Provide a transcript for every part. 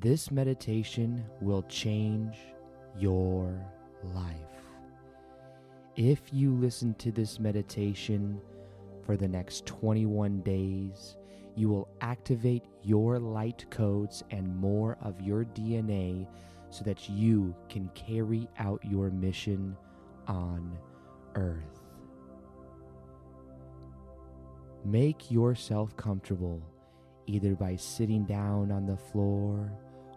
This meditation will change your life. If you listen to this meditation for the next 21 days, you will activate your light codes and more of your DNA so that you can carry out your mission on Earth. Make yourself comfortable either by sitting down on the floor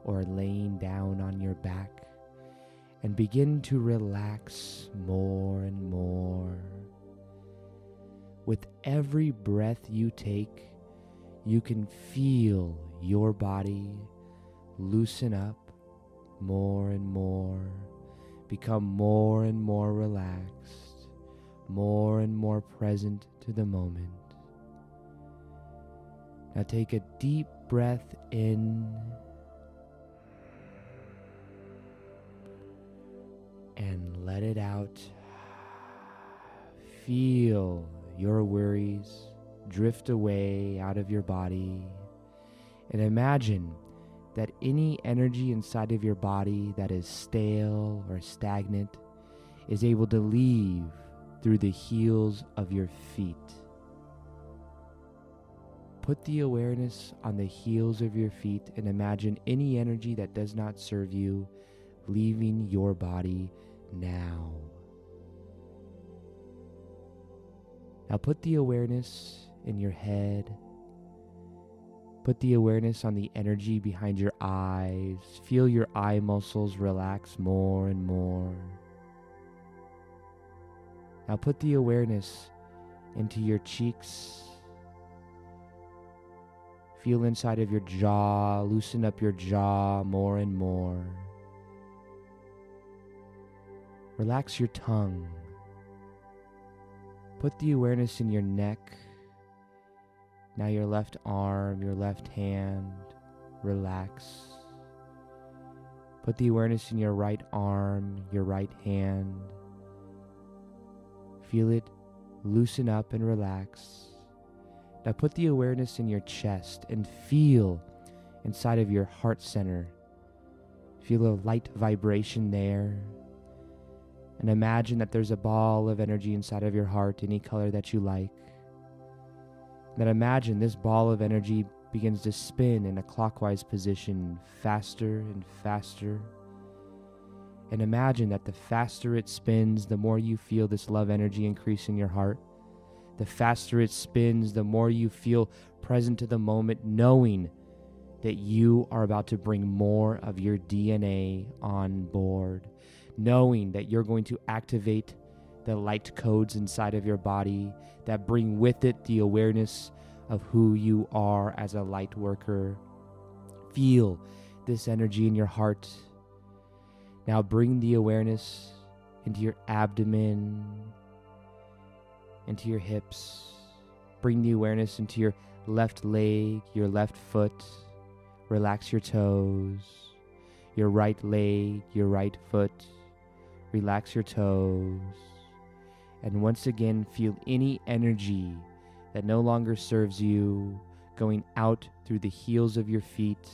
or laying down on your back and begin to relax more and more. With every breath you take, you can feel your body loosen up more and more, become more and more relaxed, more and more present to the moment. Now take a deep breath in and let it out. Feel your worries drift away out of your body and imagine that any energy inside of your body that is stale or stagnant is able to leave through the heels of your feet. Put the awareness on the heels of your feet and imagine any energy that does not serve you leaving your body now. Now put the awareness in your head. Put the awareness on the energy behind your eyes. Feel your eye muscles relax more and more. Now put the awareness into your cheeks. Feel inside of your jaw, loosen up your jaw more and more. Relax your tongue. Put the awareness in your neck. Now, your left arm, your left hand, relax. Put the awareness in your right arm, your right hand. Feel it loosen up and relax. Now, put the awareness in your chest and feel inside of your heart center. Feel a light vibration there and imagine that there's a ball of energy inside of your heart, any color that you like. Then imagine this ball of energy begins to spin in a clockwise position faster and faster. And imagine that the faster it spins, the more you feel this love energy increase in your heart. The faster it spins, the more you feel present to the moment, knowing that you are about to bring more of your DNA on board knowing that you're going to activate the light codes inside of your body that bring with it the awareness of who you are as a light worker. Feel this energy in your heart. Now bring the awareness into your abdomen, into your hips. Bring the awareness into your left leg, your left foot. Relax your toes, your right leg, your right foot Relax your toes. And once again, feel any energy that no longer serves you going out through the heels of your feet,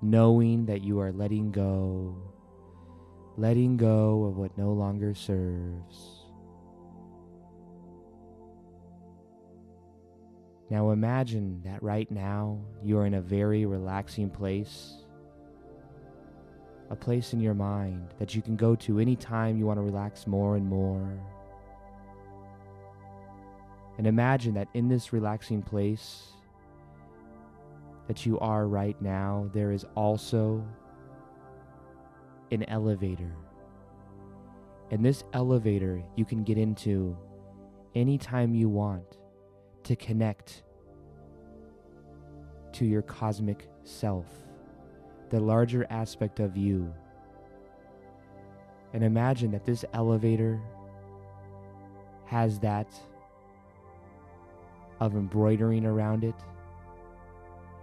knowing that you are letting go, letting go of what no longer serves. Now imagine that right now you are in a very relaxing place a place in your mind that you can go to anytime you want to relax more and more. And imagine that in this relaxing place that you are right now, there is also an elevator. And this elevator you can get into anytime you want to connect to your cosmic self the larger aspect of you. And imagine that this elevator has that of embroidering around it.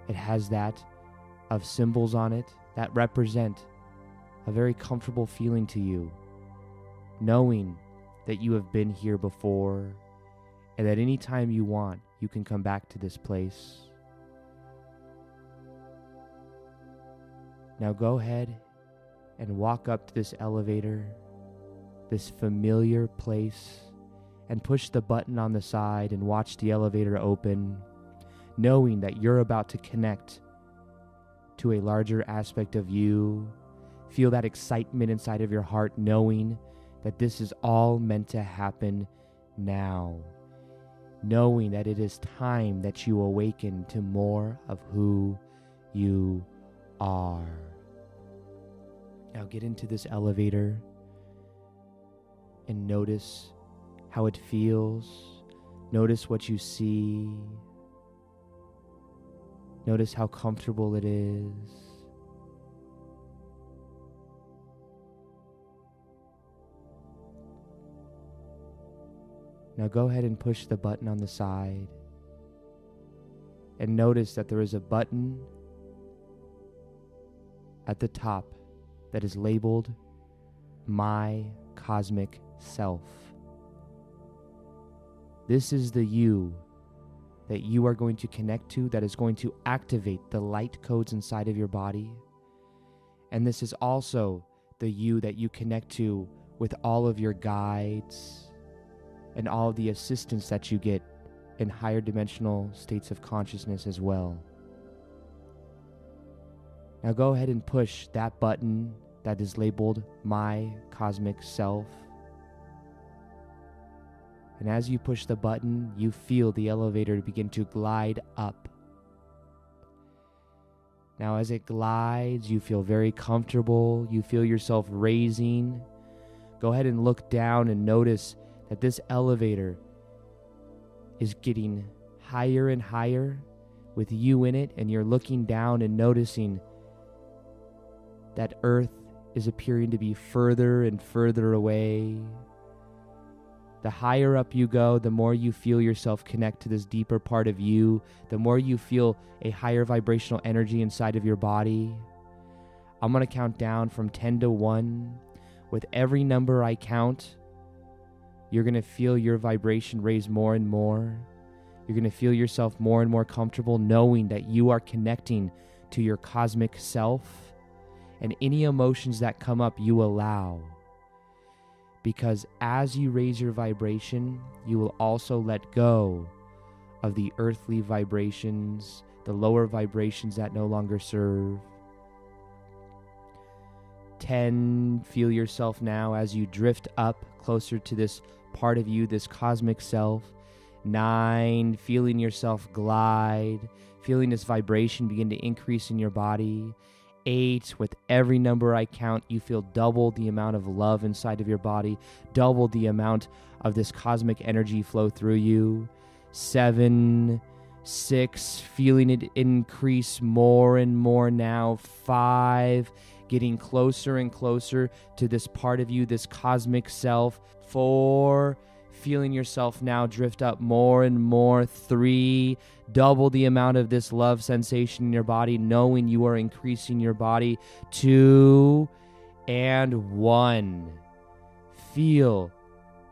It has that of symbols on it that represent a very comfortable feeling to you, knowing that you have been here before and that any time you want, you can come back to this place. Now go ahead and walk up to this elevator, this familiar place, and push the button on the side and watch the elevator open, knowing that you're about to connect to a larger aspect of you. Feel that excitement inside of your heart, knowing that this is all meant to happen now. Knowing that it is time that you awaken to more of who you are. Now get into this elevator and notice how it feels. Notice what you see. Notice how comfortable it is. Now go ahead and push the button on the side. And notice that there is a button at the top that is labeled My Cosmic Self. This is the you that you are going to connect to that is going to activate the light codes inside of your body. And this is also the you that you connect to with all of your guides and all of the assistance that you get in higher dimensional states of consciousness as well. Now go ahead and push that button that is labeled My Cosmic Self. And as you push the button, you feel the elevator begin to glide up. Now, as it glides, you feel very comfortable. You feel yourself raising. Go ahead and look down and notice that this elevator is getting higher and higher with you in it, and you're looking down and noticing that Earth is appearing to be further and further away. The higher up you go, the more you feel yourself connect to this deeper part of you, the more you feel a higher vibrational energy inside of your body. I'm going to count down from 10 to 1. With every number I count, you're going to feel your vibration raise more and more. You're going to feel yourself more and more comfortable knowing that you are connecting to your cosmic self and any emotions that come up, you allow. Because as you raise your vibration, you will also let go of the earthly vibrations, the lower vibrations that no longer serve. 10, feel yourself now as you drift up closer to this part of you, this cosmic self. 9, feeling yourself glide, feeling this vibration begin to increase in your body eight. With every number I count, you feel double the amount of love inside of your body, double the amount of this cosmic energy flow through you. Seven, six, feeling it increase more and more now. Five, getting closer and closer to this part of you, this cosmic self. Four, feeling yourself now drift up more and more. Three, double the amount of this love sensation in your body, knowing you are increasing your body. Two, and one. Feel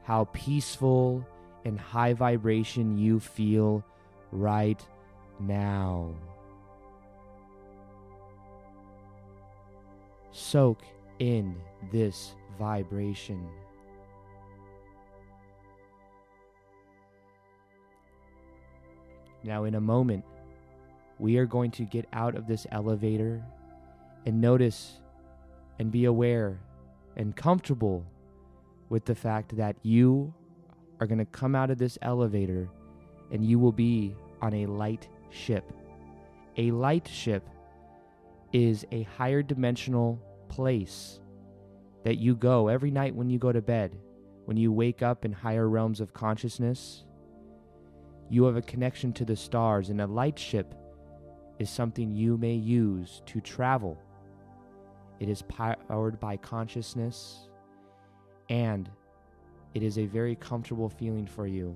how peaceful and high vibration you feel right now. Soak in this vibration. Now, in a moment, we are going to get out of this elevator and notice and be aware and comfortable with the fact that you are going to come out of this elevator and you will be on a light ship. A light ship is a higher dimensional place that you go every night when you go to bed, when you wake up in higher realms of consciousness you have a connection to the stars, and a light ship is something you may use to travel. It is powered by consciousness, and it is a very comfortable feeling for you.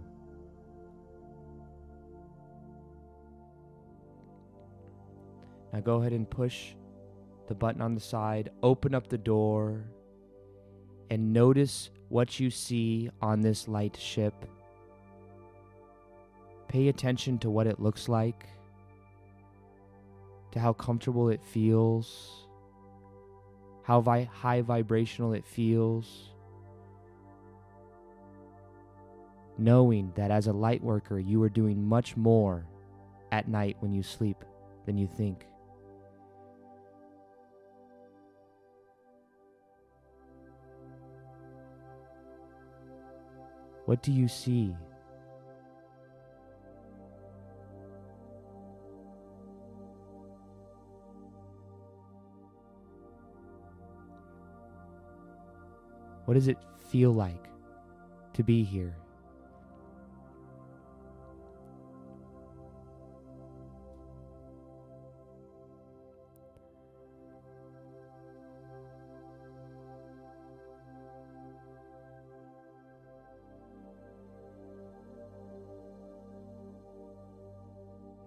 Now go ahead and push the button on the side, open up the door, and notice what you see on this light ship. Pay attention to what it looks like, to how comfortable it feels. how vi- high vibrational it feels. Knowing that as a light worker, you are doing much more at night when you sleep than you think. What do you see? What does it feel like to be here?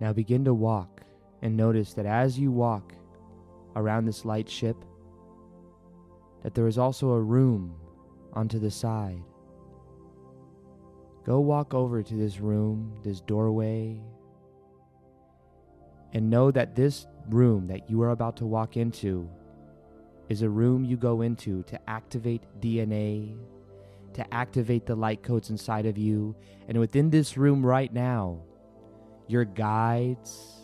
Now begin to walk and notice that as you walk around this light ship, that there is also a room onto the side. Go walk over to this room, this doorway, and know that this room that you are about to walk into is a room you go into to activate DNA, to activate the light codes inside of you. And within this room right now, your guides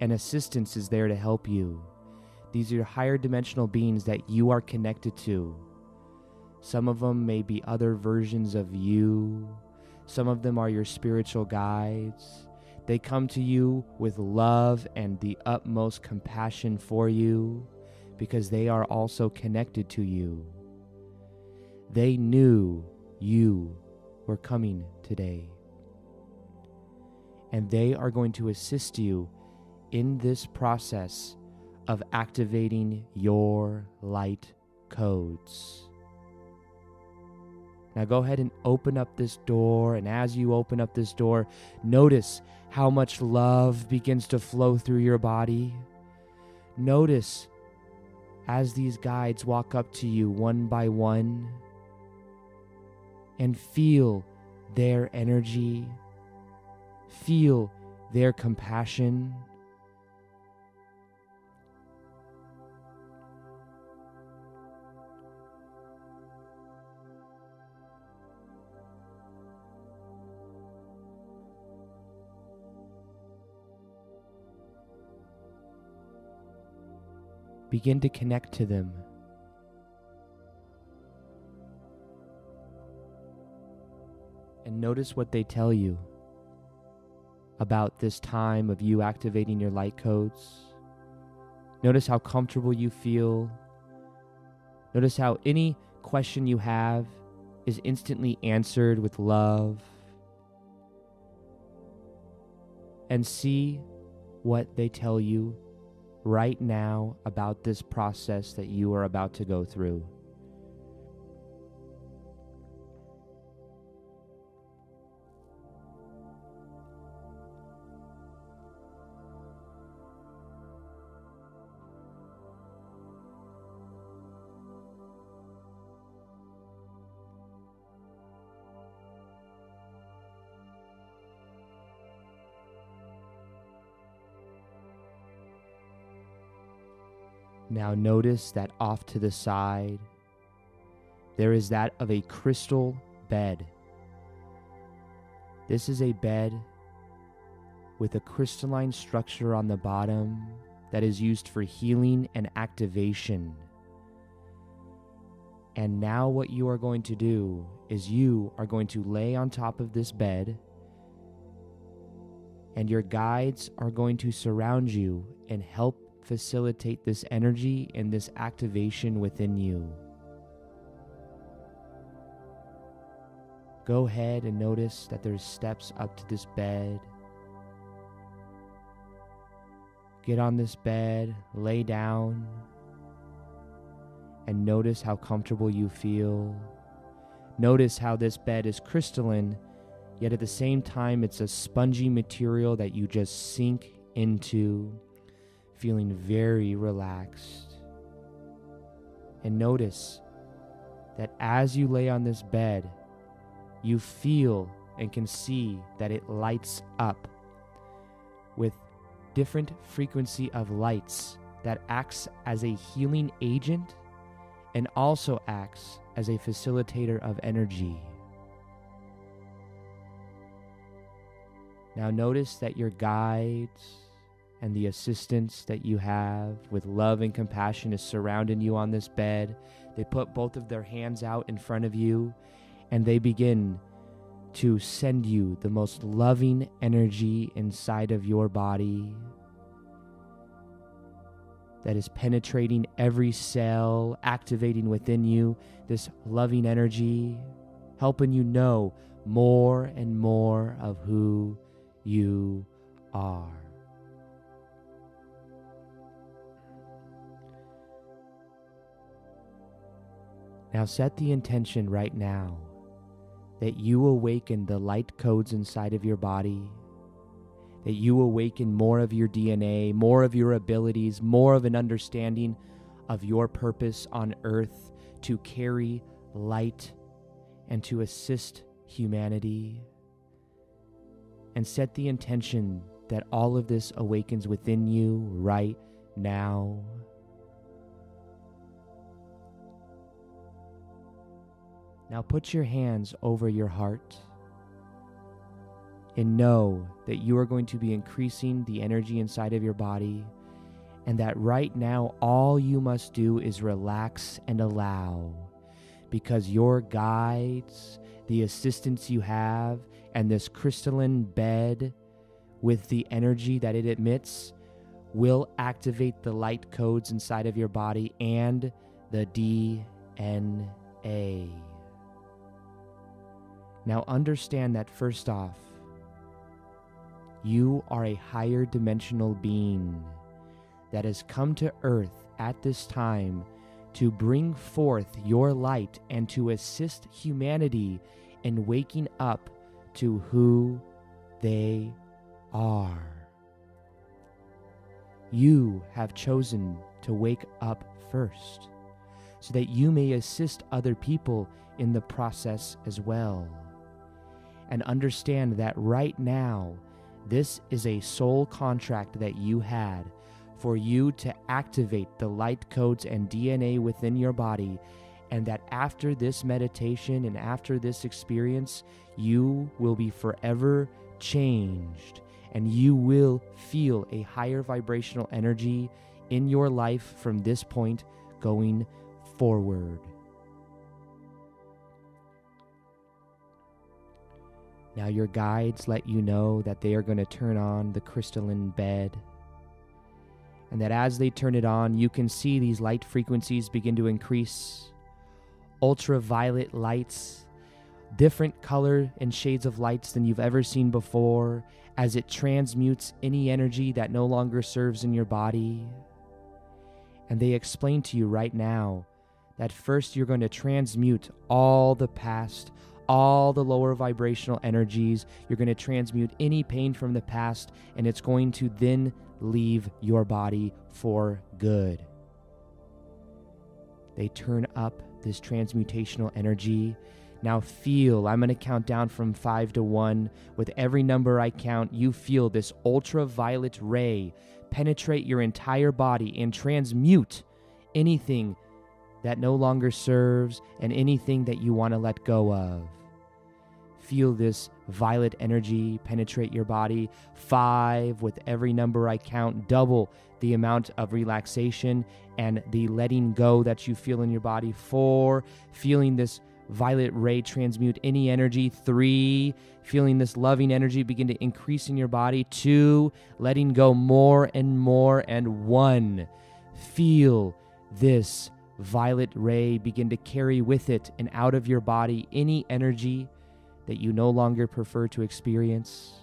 and assistance is there to help you. These are your higher dimensional beings that you are connected to. Some of them may be other versions of you. Some of them are your spiritual guides. They come to you with love and the utmost compassion for you because they are also connected to you. They knew you were coming today. And they are going to assist you in this process of activating your light codes. Now go ahead and open up this door. And as you open up this door, notice how much love begins to flow through your body. Notice as these guides walk up to you one by one and feel their energy, feel their compassion. Begin to connect to them. And notice what they tell you about this time of you activating your light codes. Notice how comfortable you feel. Notice how any question you have is instantly answered with love. And see what they tell you right now about this process that you are about to go through. Now notice that off to the side, there is that of a crystal bed. This is a bed with a crystalline structure on the bottom that is used for healing and activation. And now, what you are going to do is you are going to lay on top of this bed, and your guides are going to surround you and help facilitate this energy and this activation within you. Go ahead and notice that there's steps up to this bed. Get on this bed, lay down, and notice how comfortable you feel. Notice how this bed is crystalline, yet at the same time, it's a spongy material that you just sink into feeling very relaxed. And notice that as you lay on this bed, you feel and can see that it lights up with different frequency of lights that acts as a healing agent and also acts as a facilitator of energy. Now, notice that your guides and the assistance that you have with love and compassion is surrounding you on this bed. They put both of their hands out in front of you and they begin to send you the most loving energy inside of your body that is penetrating every cell, activating within you this loving energy, helping you know more and more of who you are. Now set the intention right now that you awaken the light codes inside of your body, that you awaken more of your DNA, more of your abilities, more of an understanding of your purpose on earth to carry light and to assist humanity. And set the intention that all of this awakens within you right now. Now put your hands over your heart and know that you are going to be increasing the energy inside of your body, and that right now all you must do is relax and allow because your guides, the assistance you have, and this crystalline bed with the energy that it emits will activate the light codes inside of your body and the DNA. Now understand that first off, you are a higher dimensional being that has come to earth at this time to bring forth your light and to assist humanity in waking up to who they are. You have chosen to wake up first so that you may assist other people in the process as well and understand that right now, this is a soul contract that you had for you to activate the light codes and DNA within your body, and that after this meditation and after this experience, you will be forever changed and you will feel a higher vibrational energy in your life from this point going forward. Now, your guides let you know that they are going to turn on the crystalline bed. And that as they turn it on, you can see these light frequencies begin to increase. Ultraviolet lights, different color and shades of lights than you've ever seen before, as it transmutes any energy that no longer serves in your body. And they explain to you right now that first you're going to transmute all the past, all the lower vibrational energies. You're going to transmute any pain from the past, and it's going to then leave your body for good. They turn up this transmutational energy. Now feel, I'm going to count down from five to one. With every number I count, you feel this ultraviolet ray penetrate your entire body and transmute anything that no longer serves and anything that you want to let go of. Feel this violet energy penetrate your body. Five, with every number I count, double the amount of relaxation and the letting go that you feel in your body. Four, feeling this violet ray transmute any energy. Three, feeling this loving energy begin to increase in your body. Two, letting go more and more. And one, feel this violet ray begin to carry with it and out of your body any energy that you no longer prefer to experience.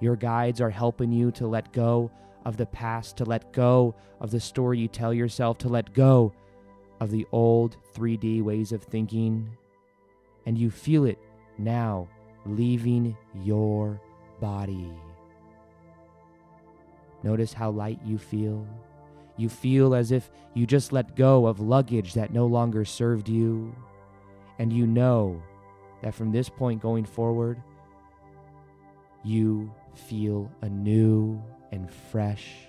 Your guides are helping you to let go of the past, to let go of the story you tell yourself, to let go of the old 3D ways of thinking. And you feel it now leaving your body. Notice how light you feel. You feel as if you just let go of luggage that no longer served you. And you know that from this point going forward, you feel anew and fresh.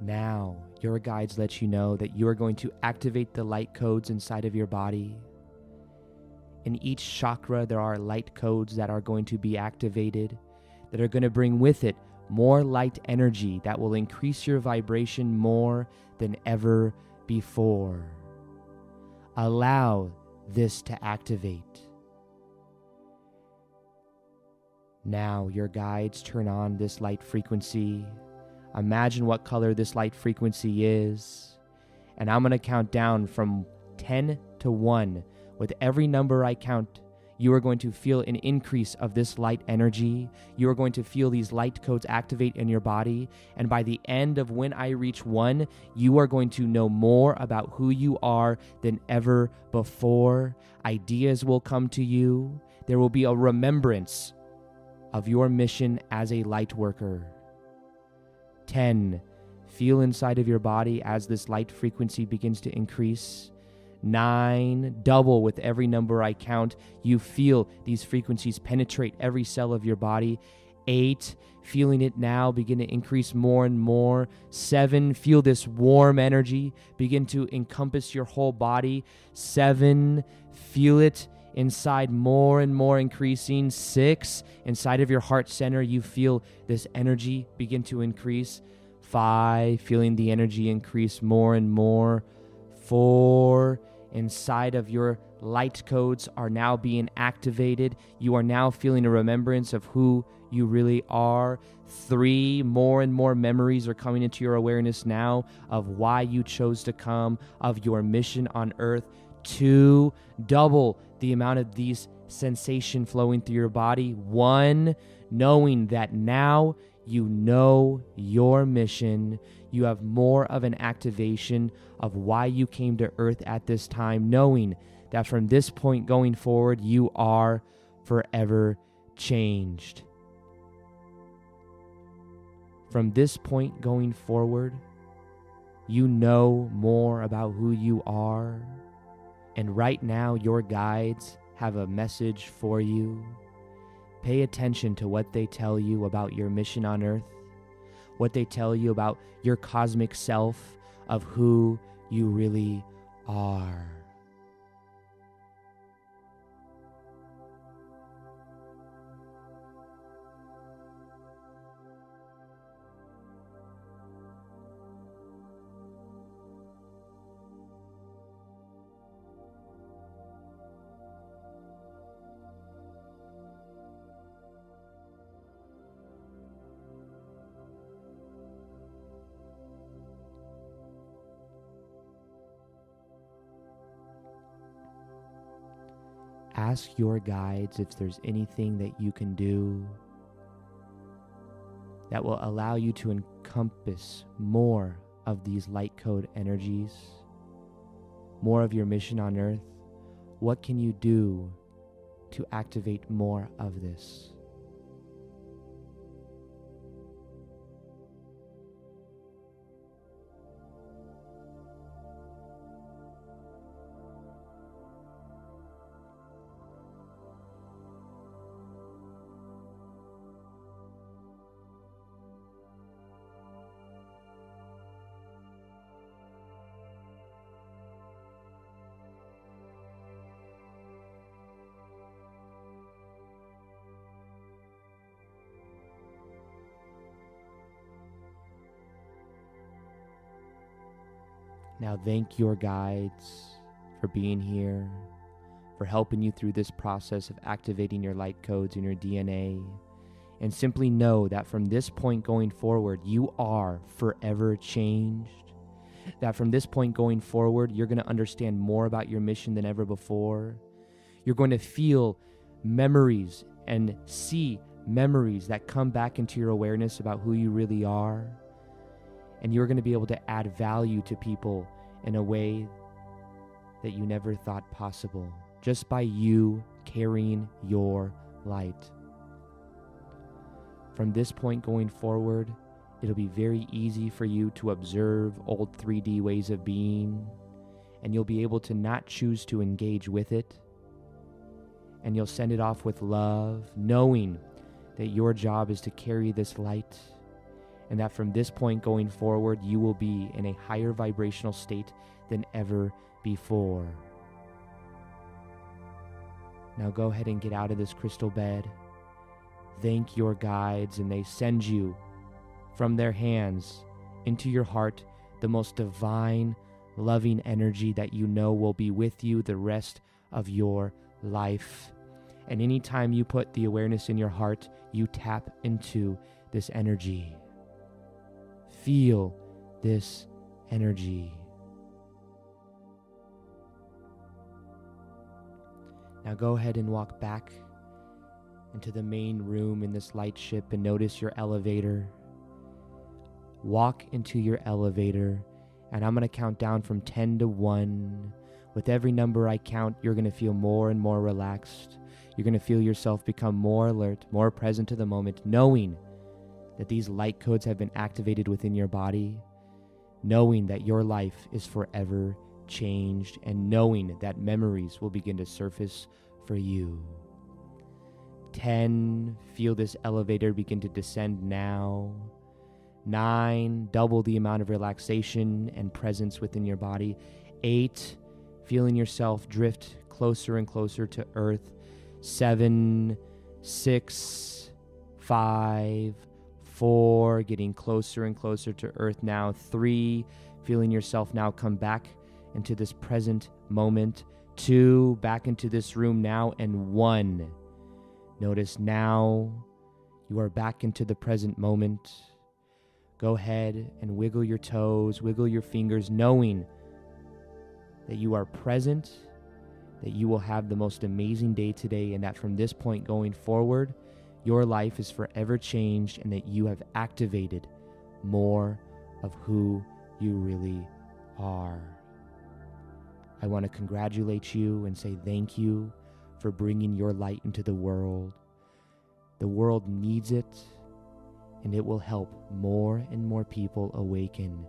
Now, your guides let you know that you are going to activate the light codes inside of your body. In each chakra, there are light codes that are going to be activated, that are going to bring with it more light energy that will increase your vibration more than ever before. Allow this to activate. Now, your guides turn on this light frequency Imagine what color this light frequency is. And I'm going to count down from 10 to 1. With every number I count, you are going to feel an increase of this light energy. You are going to feel these light codes activate in your body. And by the end of when I reach one, you are going to know more about who you are than ever before. Ideas will come to you. There will be a remembrance of your mission as a light worker. 10. Feel inside of your body as this light frequency begins to increase. 9. Double with every number I count. You feel these frequencies penetrate every cell of your body. 8. Feeling it now begin to increase more and more. 7. Feel this warm energy begin to encompass your whole body. 7. Feel it inside more and more increasing. Six, inside of your heart center, you feel this energy begin to increase. Five, feeling the energy increase more and more. Four, inside of your light codes are now being activated. You are now feeling a remembrance of who you really are. Three, more and more memories are coming into your awareness now of why you chose to come, of your mission on earth. Two, double the amount of these sensation flowing through your body. One, knowing that now you know your mission. You have more of an activation of why you came to earth at this time, knowing that from this point going forward, you are forever changed. From this point going forward, you know more about who you are and right now, your guides have a message for you. Pay attention to what they tell you about your mission on earth, what they tell you about your cosmic self, of who you really are. Ask your guides if there's anything that you can do that will allow you to encompass more of these light code energies, more of your mission on earth. What can you do to activate more of this? Now, thank your guides for being here, for helping you through this process of activating your light codes in your DNA. And simply know that from this point going forward, you are forever changed. That from this point going forward, you're going to understand more about your mission than ever before. You're going to feel memories and see memories that come back into your awareness about who you really are. And you're going to be able to add value to people in a way that you never thought possible, just by you carrying your light. From this point going forward, it'll be very easy for you to observe old 3D ways of being, and you'll be able to not choose to engage with it. And you'll send it off with love, knowing that your job is to carry this light and that from this point going forward, you will be in a higher vibrational state than ever before. Now go ahead and get out of this crystal bed. Thank your guides, and they send you from their hands into your heart the most divine, loving energy that you know will be with you the rest of your life. And anytime you put the awareness in your heart, you tap into this energy. Feel this energy. Now go ahead and walk back into the main room in this light ship and notice your elevator. Walk into your elevator, and I'm going to count down from 10 to 1. With every number I count, you're going to feel more and more relaxed. You're going to feel yourself become more alert, more present to the moment, knowing that these light codes have been activated within your body, knowing that your life is forever changed, and knowing that memories will begin to surface for you. 10. Feel this elevator begin to descend now. 9. Double the amount of relaxation and presence within your body. 8. Feeling yourself drift closer and closer to earth. 7. 6. 5. 4. Getting closer and closer to earth now. 3. Feeling yourself now come back into this present moment. 2. Back into this room now. And 1 Notice now you are back into the present moment. Go ahead and wiggle your toes, wiggle your fingers, knowing that you are present, that you will have the most amazing day today, and that from this point going forward, your life is forever changed, and that you have activated more of who you really are. I want to congratulate you and say thank you for bringing your light into the world. The world needs it, and it will help more and more people awaken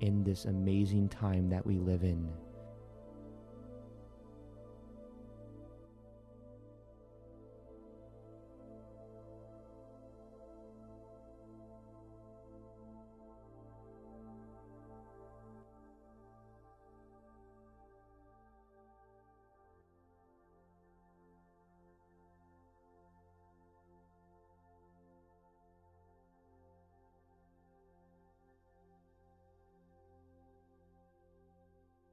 in this amazing time that we live in.